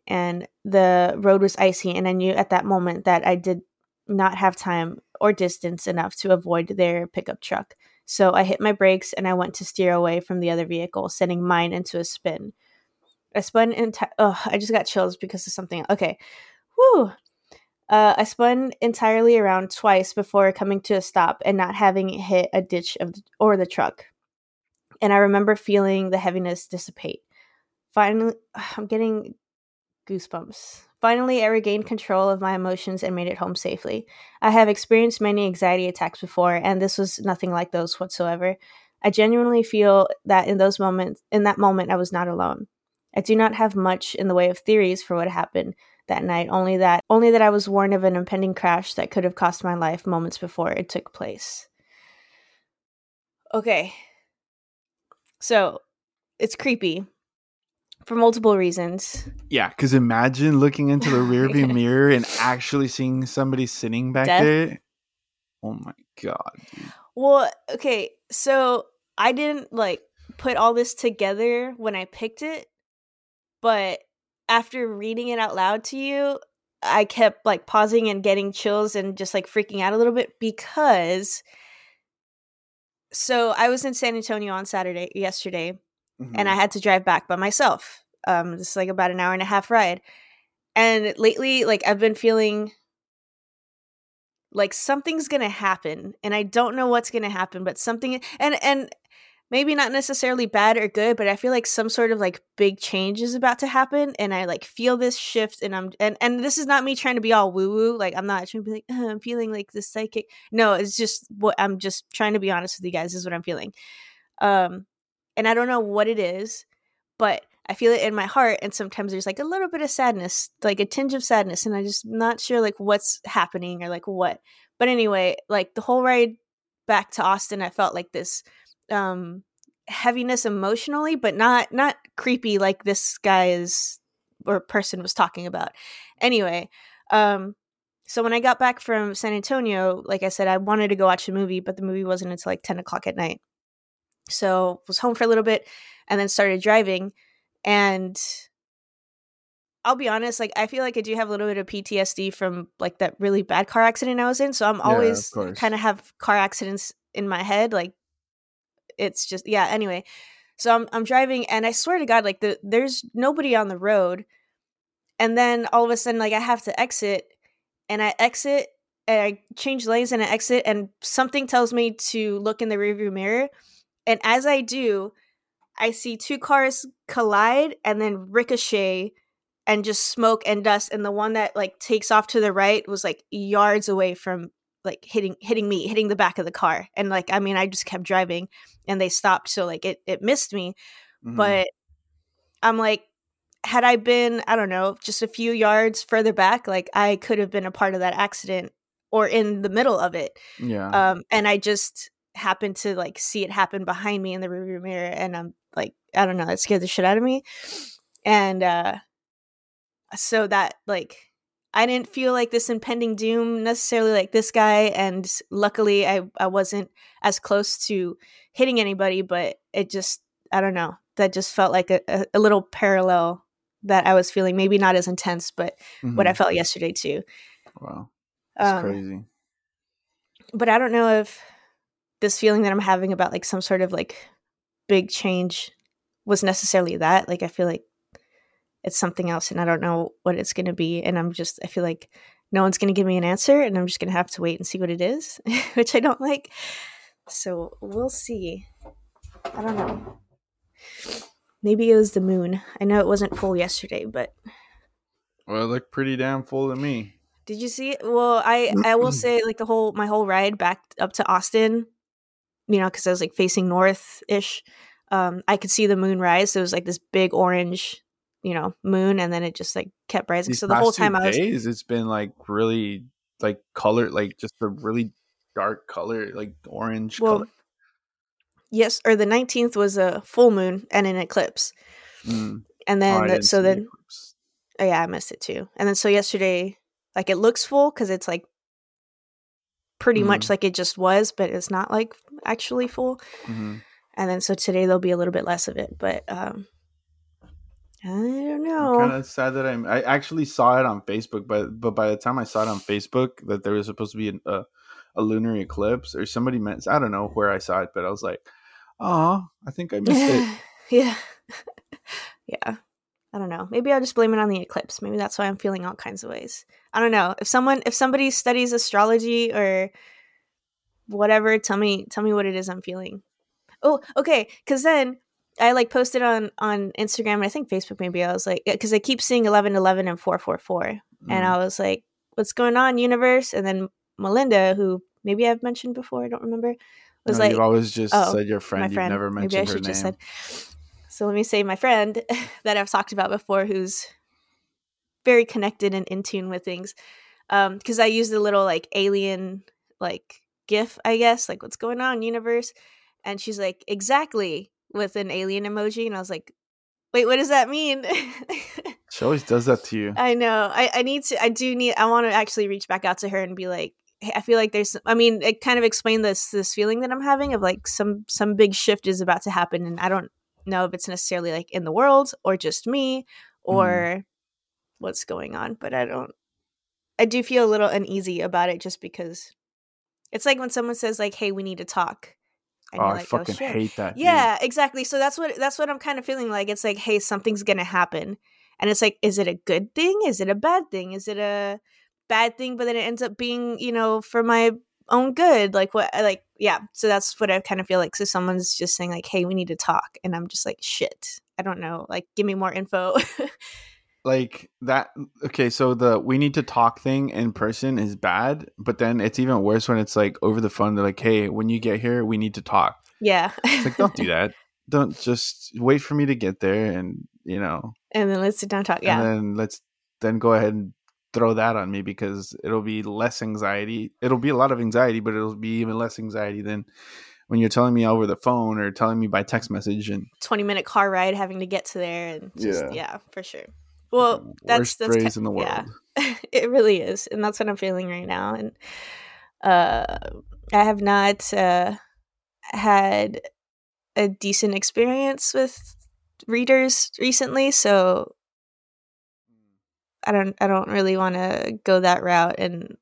and the road was icy and I knew at that moment that I did not have time or distance enough to avoid their pickup truck. So I hit my brakes and I went to steer away from the other vehicle, sending mine into a spin. I spun into. Oh, I just got chills because of something. Okay. Whew. Uh, I spun entirely around twice before coming to a stop and not having hit a ditch of the, or the truck. And I remember feeling the heaviness dissipate. Finally, I'm getting goosebumps. Finally, I regained control of my emotions and made it home safely. I have experienced many anxiety attacks before, and this was nothing like those whatsoever. I genuinely feel that in those moments, in that moment, I was not alone. I do not have much in the way of theories for what happened that night, only that only that I was warned of an impending crash that could have cost my life moments before it took place. Okay. So, it's creepy for multiple reasons. Yeah, because imagine looking into the rearview mirror and actually seeing somebody sitting back Death? there. Oh my god. Dude. Well, okay, so I didn't like put all this together when I picked it, but after reading it out loud to you, I kept like pausing and getting chills and just like freaking out a little bit because so I was in San Antonio on Saturday yesterday mm-hmm. and I had to drive back by myself. Um, it's like about an hour and a half ride. And lately, like I've been feeling like something's gonna happen, and I don't know what's gonna happen, but something and and maybe not necessarily bad or good, but I feel like some sort of like big change is about to happen, and I like feel this shift, and I'm and and this is not me trying to be all woo woo. Like I'm not trying to be like I'm feeling like this psychic. No, it's just what I'm just trying to be honest with you guys. This is what I'm feeling. Um, and I don't know what it is, but I feel it in my heart. And sometimes there's like a little bit of sadness, like a tinge of sadness, and I'm just not sure like what's happening or like what. But anyway, like the whole ride back to Austin, I felt like this um heaviness emotionally, but not not creepy like this guy is or person was talking about. Anyway, um so when I got back from San Antonio, like I said, I wanted to go watch a movie, but the movie wasn't until like 10 o'clock at night. So was home for a little bit and then started driving and I'll be honest, like I feel like I do have a little bit of PTSD from like that really bad car accident I was in. So I'm always yeah, kind of have car accidents in my head. Like it's just yeah, anyway. So I'm I'm driving and I swear to God, like the there's nobody on the road. And then all of a sudden, like I have to exit and I exit and I change lanes and I exit and something tells me to look in the rearview mirror and as I do, I see two cars collide and then ricochet and just smoke and dust. And the one that like takes off to the right was like yards away from like hitting hitting me, hitting the back of the car. And like I mean, I just kept driving and they stopped, so like it it missed me. Mm-hmm. But I'm like, had I been, I don't know, just a few yards further back, like I could have been a part of that accident or in the middle of it. Yeah. Um, and I just happened to like see it happen behind me in the rearview mirror and I'm like I don't know, it scared the shit out of me. And uh so that like I didn't feel like this impending doom necessarily like this guy and luckily I I wasn't as close to hitting anybody but it just I don't know, that just felt like a, a, a little parallel that I was feeling maybe not as intense but mm-hmm. what I mm-hmm. felt yesterday too. Wow. That's um, crazy. But I don't know if this feeling that I'm having about like some sort of like big change was necessarily that. Like I feel like it's something else and I don't know what it's going to be and I'm just I feel like no one's going to give me an answer and I'm just going to have to wait and see what it is, which I don't like. So, we'll see. I don't know. Maybe it was the moon. I know it wasn't full yesterday, but well, it looked pretty damn full to me. Did you see it? Well, I I will mm-hmm. say like the whole my whole ride back up to Austin you know, because I was like facing north ish. Um, I could see the moon rise. So it was like this big orange, you know, moon, and then it just like kept rising. These so the whole time I was days, it's been like really like colored, like just a really dark color, like orange Well, color. yes, or the 19th was a full moon and an eclipse. Mm. And Oh, then I the, so see the then oh yeah, I missed it too. And then so yesterday like it looks full cuz it's like pretty much Mhm. like it just was, but it's not like actually full. Mhm. And then so today there'll be a little bit less of it, but um I don't know. kind of sad that I'm. I actually saw it on Facebook, but but by the time I saw it on Facebook, that there was supposed to be an, a a lunar eclipse, or somebody meant. I don't know where I saw it, but I was like, oh, I think I missed it. yeah. yeah. I don't know. Maybe I'll just blame it on the eclipse. Maybe that's why I'm feeling all kinds of ways. I don't know. If someone if somebody studies astrology or whatever, tell me tell me what it is I'm feeling. Oh, okay. Cause then I like posted on on Instagram and I think Facebook maybe I was like because I keep seeing eleven eleven and four four four. And Mm. I was like, what's going on, universe? And then Melinda, who maybe I've mentioned before, I don't remember, was No, like you've always just oh, said your friend. my You've friend. never Maybe I mentioned her should name. said. So let me say my friend that I've talked about before, who's very connected and in tune with things. Um, because I use the little like alien like GIF, I guess, like what's going on, universe, and she's like exactly with an alien emoji, and I was like, wait, what does that mean? She always does that to you. I know. I, I need to. I do need. I want to actually reach back out to her and be like, hey, I feel like there's. I mean, it kind of explained this this feeling that I'm having of like some some big shift is about to happen, and I don't know if it's necessarily like in the world or just me mm-hmm. or what's going on. But I don't. I do feel a little uneasy about it just because it's like when someone says like, "Hey, we need to talk." And oh, you're I like, oh, fucking shit." hate that. dude. Yeah, exactly. So that's what that's what I'm kind of feeling like. It's like, hey, something's gonna happen, and it's like, is it a good thing? Is it a bad thing? Is it a bad thing? But then it ends up being, you know, for my own good. Like what? Like yeah. So that's what I kind of feel like. So someone's just saying like, hey, we need to talk, and I'm just like, shit. I don't know. Like, give me more info. like that okay so the we need to talk thing in person is bad but then it's even worse when it's like over the phone they're like hey when you get here we need to talk yeah. it's like don't do that don't just wait for me to get there and you know and then let's sit down and talk. Yeah. and then let's then go ahead and throw that on me because it'll be less anxiety it'll be a lot of anxiety but it'll be even less anxiety than when you're telling me over the phone or telling me by text message and 20 minute car ride having to get to there and just Yeah. yeah, for sure. Well, that's worst that's phrase in the world. Yeah. it really is and that's what i'm feeling right now and uh i have not uh had a decent experience with readers recently so i don't i don't really want to go that route and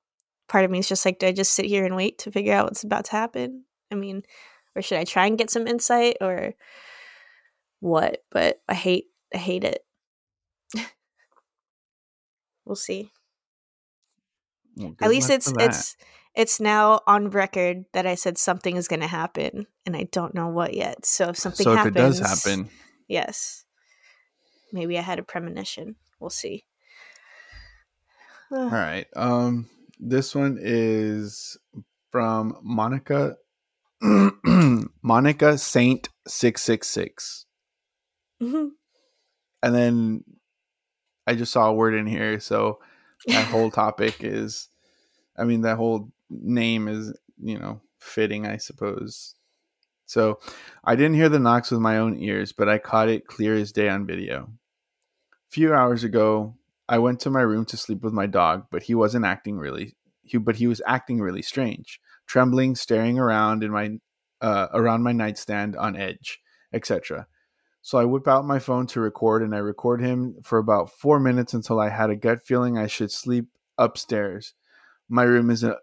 part of me is just like do i just sit here and wait to figure out what's about to happen? I mean or should i try and get some insight or what? But i hate i hate it we'll see Well, at least it's it's it's now on record that I said something is going to happen, and I don't know what yet. So if something so if happens, it does happen yes, maybe I had a premonition. We'll see. All right. Um, this one is from Monica. Monica Saint six six six, Mhm. and then I just saw a word in here, so that whole topic is, I mean, that whole name is, you know, fitting, I suppose. So, I didn't hear the knocks with my own ears, but I caught it clear as day on video. A few hours ago, I went to my room to sleep with my dog, but he wasn't acting really. He, but he was acting really strange, trembling, staring around in my uh, around my nightstand on edge, etc. So I whip out my phone to record, and I record him for about four minutes until I had a gut feeling I should sleep upstairs. My room is a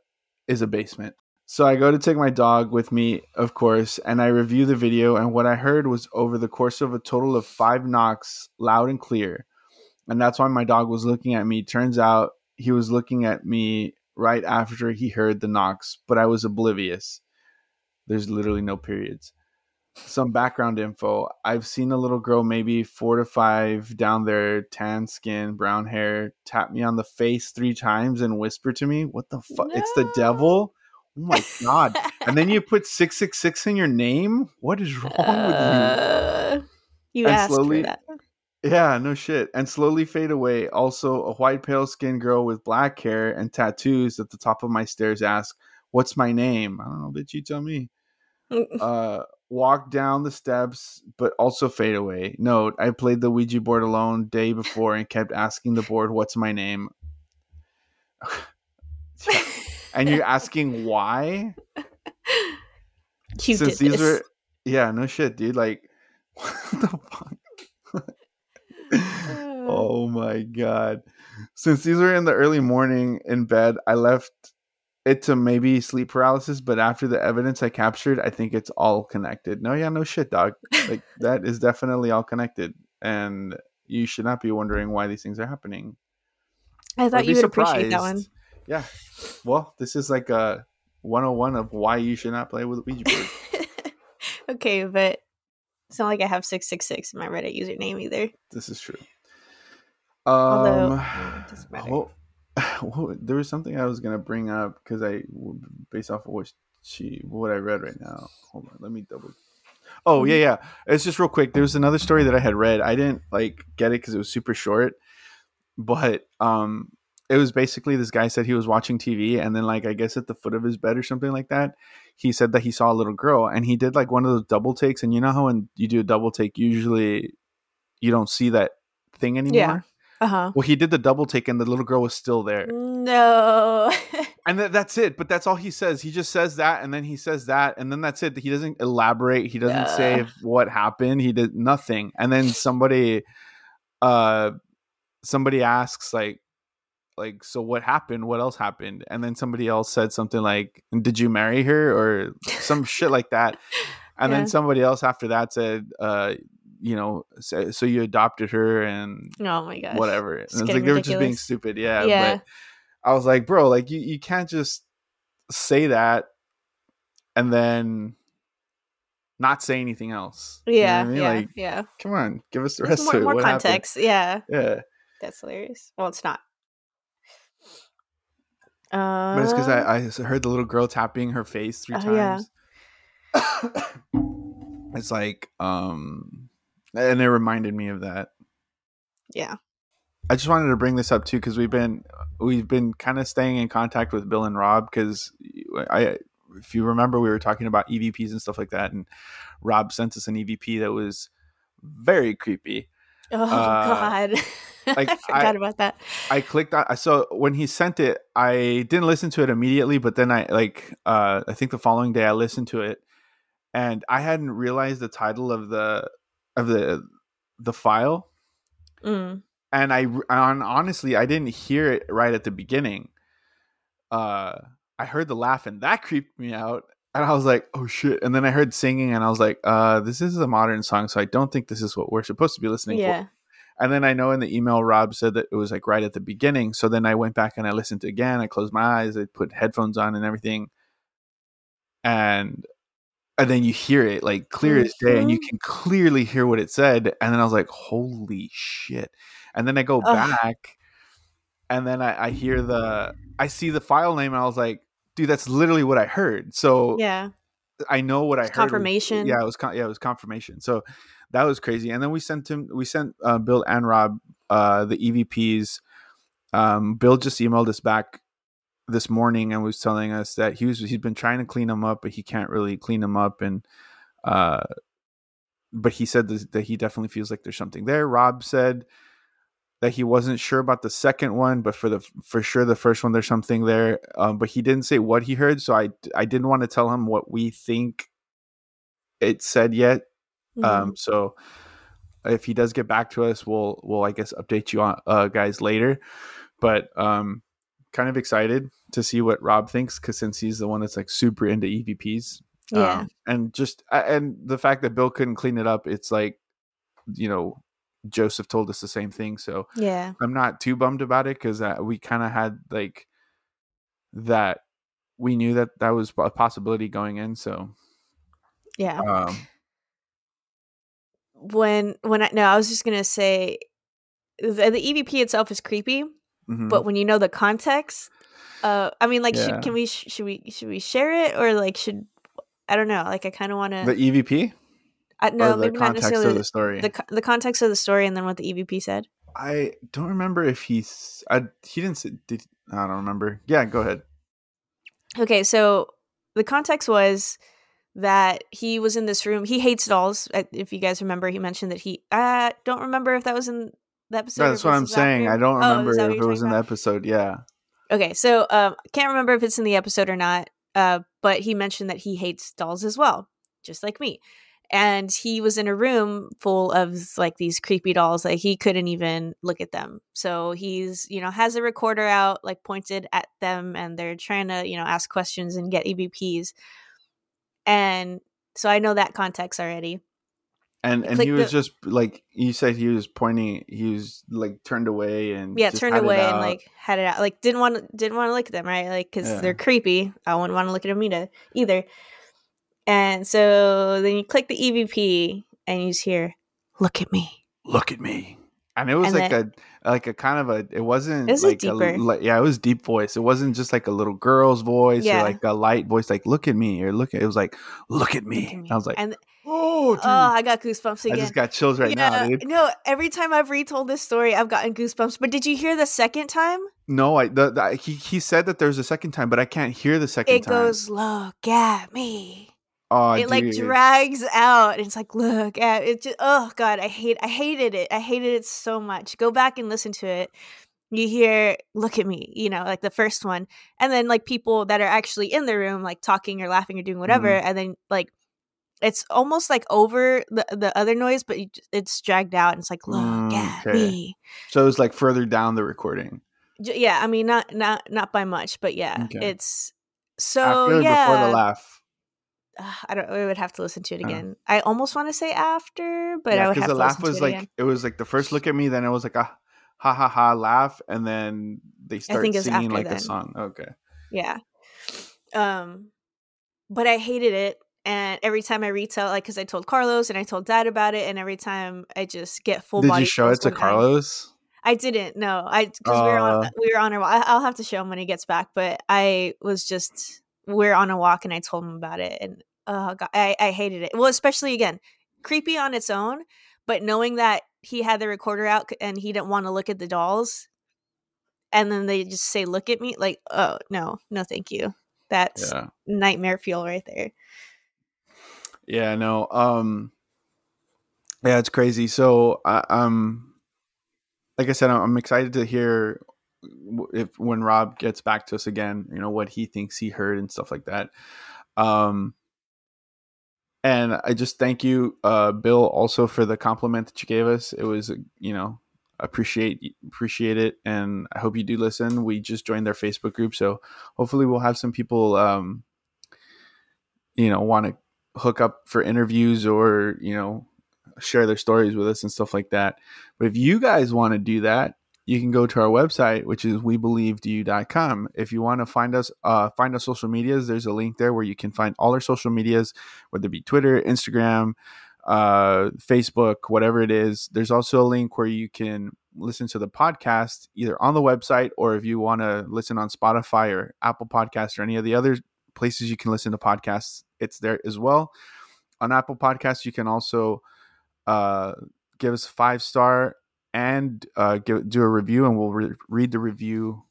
is a basement. So I go to take my dog with me, of course, and I review the video. And what I heard was over the course of a total of five knocks, loud and clear and that's why my dog was looking at me. Turns out he was looking at me right after he heard the knocks, but I was oblivious. There's literally no periods. Some background info. I've seen a little girl, maybe four to five, down there, tan skin, brown hair, tap me on the face three times and whisper to me, What the fuck? It's the devil? Oh my God. and then you put 666 in your name? What is wrong with Uh, you And asked slowly- for that. Yeah, no shit. And slowly fade away. Also, a white pale skinned girl with black hair and tattoos at the top of my stairs ask, What's my name? I don't know, bitch. You tell me. Uh, walk down the steps, but also fade away. Note: I played the Ouija board alone day before and kept asking the board, "What's my name?" and you're asking why? You Since these this. were, yeah, no shit, dude. Like, what the fuck? oh my god! Since these were in the early morning in bed, I left it to maybe sleep paralysis. But after the evidence I captured, I think it's all connected. No, yeah, no shit, dog. Like that is definitely all connected, and you should not be wondering why these things are happening. I thought you would appreciate that one. Yeah. Well, this is like a 101 of why you should not play with a Ouija board. okay, but it's not like I have six six six in my Reddit username either. this is true. Although Um, mm, it doesn't matter. well, there was something I was gonna bring up because I, based off of what she, what I read right now. Hold on, let me double. Oh yeah, yeah. It's just real quick. There was another story that I had read. I didn't like get it because it was super short, but um, it was basically this guy said he was watching TV and then like I guess at the foot of his bed or something like that, he said that he saw a little girl and he did like one of those double takes. And you know how when you do a double take, usually you don't see that thing anymore. Uh huh. Well, he did the double take, and the little girl was still there, No. and th- that's it. But that's all he says. He just says that, and then he says that, and then that's it. He doesn't elaborate. He doesn't say what happened. He did nothing, and then somebody, uh, somebody asks like, like, so what happened? What else happened? And then somebody else said something like, "Did you marry her?" or some shit like that. And Yeah. then somebody else after that said, uh, you know, so, so you adopted her and oh my gosh. whatever. It's it's like getting they were just being stupid. Yeah, Yeah. But I was like, bro, like you, you can't just say that and then not say anything else. You know Yeah. I mean? yeah. Like, yeah. come on, give us the rest more, of it. more What happened? context. Yeah. Yeah. That's hilarious. Well, it's not. Um But it's because I, I, I heard the little girl tapping her face three yeah. times. it's like, um, and it reminded me of that. yeah. I just wanted to bring this up too because we've been we've been kind of staying in contact with Bill and Rob because I if you remember we were talking about EVPs and stuff like that and Rob sent us an EVP that was very creepy. Oh Uh, God. like, I forgot I- about that. I clicked on I so when he sent it I didn't listen to it immediately but then I like uh I think the following day I listened to it and I hadn't realized the title of the of the the file Mm. and I and honestly I didn't hear it right at the beginning. Uh, I heard the laugh and that creeped me out, and I was like, "Oh shit!" And then I heard singing, and I was like, "Uh, this is a modern song, so I don't think this is what we're supposed to be listening Yeah. for." And then I know in the email Rob said that it was like right at the beginning, so then I went back and I listened again. I closed my eyes, I put headphones on and everything, and and then you hear it like clear as day, and you Mhm. can clearly hear what it said. And then I was like, "Holy shit!" And then I go Ugh. back, and then I, I hear the, I see the file name, and I was like, "Dude, that's literally what I heard." So Yeah. I know what I It's heard. was- confirmation. yeah, it was con- yeah, it was confirmation. So that was crazy. And then we sent him, we sent uh, Bill and Rob uh, the EVPs. Um, Bill just emailed us back this morning and was telling us that he was he's been trying to clean them up, but he can't really clean them up. And uh, but he said this, that he definitely feels like there's something there. Rob said that he wasn't sure about the second one, but for the for sure the first one there's something there. Um, but he didn't say what he heard, so I I didn't want to tell him what we think it said yet. Mhm. Um, so if he does get back to us, we'll we'll I guess update you on uh, guys later. But um, kind of excited to see what Rob thinks because since he's the one that's like super into EVPs, yeah. um, and just and the fact that Bill couldn't clean it up, it's like you know Joseph told us the same thing. So yeah. I'm not too bummed about it because uh, we kind of had like that. We knew that that was a possibility going in. So Yeah. um, when when I no, I was just gonna say the, the EVP itself is creepy, mhm. but when you know the context, uh, I mean, like, Yeah. should, can we sh- should we should we share it or like should I don't know, like I kind of want to the. EVP I, no, the maybe not context necessarily of the story. the the context of the story and then what the EVP said. I don't remember if he I he didn't say, did I don't remember. Yeah, go ahead. Okay, so the context was that he was in this room. He hates dolls. uh, If you guys remember, he mentioned that he. I don't remember if that was in the episode. That's what I'm saying. after. I don't Oh, remember that what if it was in the episode. Yeah. Okay, so um, can't remember if it's in the episode or not. Uh, but he mentioned that he hates dolls as well, just like me. And he was in a room full of like these creepy dolls, like he couldn't even look at them. So he's, you know, has a recorder out, like pointed at them, and they're trying to, you know, ask questions and get EVPs. And so I know that context already. And and Click he was the- just like you said. He was pointing. He was like turned away and Yeah, just turned away and like had it out. Like didn't want to didn't want to look at them, right? Like because Yeah. they're creepy. I wouldn't want to look at either. Either. And so then you click the EVP and you just hear, "Look at me." look at me. And it was And like a like a kind of a. It wasn't It was a like deeper- like, yeah, it was deep voice. It wasn't just like a little girl's voice Yeah. or like a light voice. Like look at me or look at. It was like look at me. Look at me. I was like, and oh, oh, dude. oh, I got goosebumps again I just got chills right now, dude. No, every time I've retold this story, I've gotten goosebumps. But did you hear the second time? No, I the, the, he he said that there's a second time, but I can't hear the second it time. goes, "Look at me." Oh, it like drags out it's like look at it just oh god i hate i hated it i hated it so much go back and listen to it you hear look at me you know like the first one and then like people that are actually in the room like talking or laughing or doing whatever Mhm. and then like it's almost like over the the other noise but it's dragged out and it's like look Mm, at me So it was like further down the recording. J- yeah i mean not not not by much but yeah Okay. it's so yeah before the laugh. Ugh, I don't. I would have to listen to it Uh. again. I almost want to say after, but I would have the to laugh listen was to it like again. it was like the first look at me, then it was like a ha ha ha laugh, and then they start singing like then. a song. Okay. Yeah. Um, but I hated it, and every time I retell, like, because I told Carlos and I told Dad about it, and every time I just get full body. Did body. you show it to Carlos? I didn't. No, I because we were on Uh. we were on I- I'll have to show him when he gets back. But I was just we're on a walk, and I told him about it, and oh god, I I hated it. Well, especially again, creepy on its own, but knowing that he had the recorder out and he didn't want to look at the dolls, and then they just say, "Look at me," like, oh no, no, thank you. That's Yeah. nightmare fuel right there. Yeah. No. Um. Yeah, it's crazy. So, I um, like I said, I'm, I'm excited to hear if when Rob gets back to us again, you know what he thinks he heard and stuff like that. Um. And I just thank you, uh, Bill, also for the compliment that you gave us. It was, you know, appreciate appreciate it, and I hope you do listen. We just joined their Facebook group, so hopefully we'll have some people, um, you know, want to hook up for interviews or you know share their stories with us and stuff like that. But if you guys want to do that, you can go to our website, which is webelievedu.com. If you want to find us, uh, find our social medias, there's a link there where you can find all our social medias, whether it be Twitter, Instagram, uh, Facebook, whatever it is. There's also a link where you can listen to the podcast either on the website or if you want to listen on Spotify or Apple Podcasts or any of the other places you can listen to podcasts, it's there as well. On Apple Podcasts, you can also uh, give us five star and uh, give, do a review, and we'll re- read the review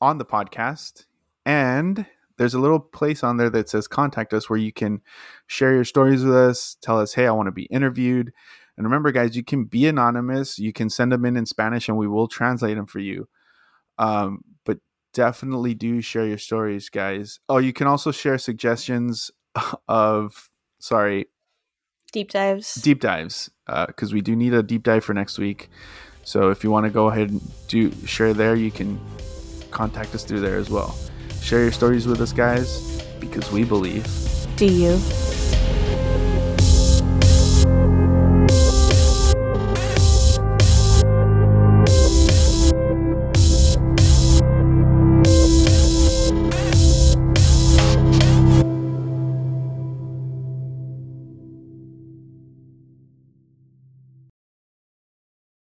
on the podcast. And there's a little place on there that says contact us where you can share your stories with us, tell us, hey, I want to be interviewed. And remember, guys, you can be anonymous. You can send them in in Spanish, and we will translate them for you. Um, but definitely do share your stories, guys. Oh, you can also share suggestions of, sorry, Deep dives. deep dives Uh, because we do need a deep dive for next week. So if you want to go ahead and do share there, you can contact us through there as well. Share your stories with us, guys, because we believe. Do you?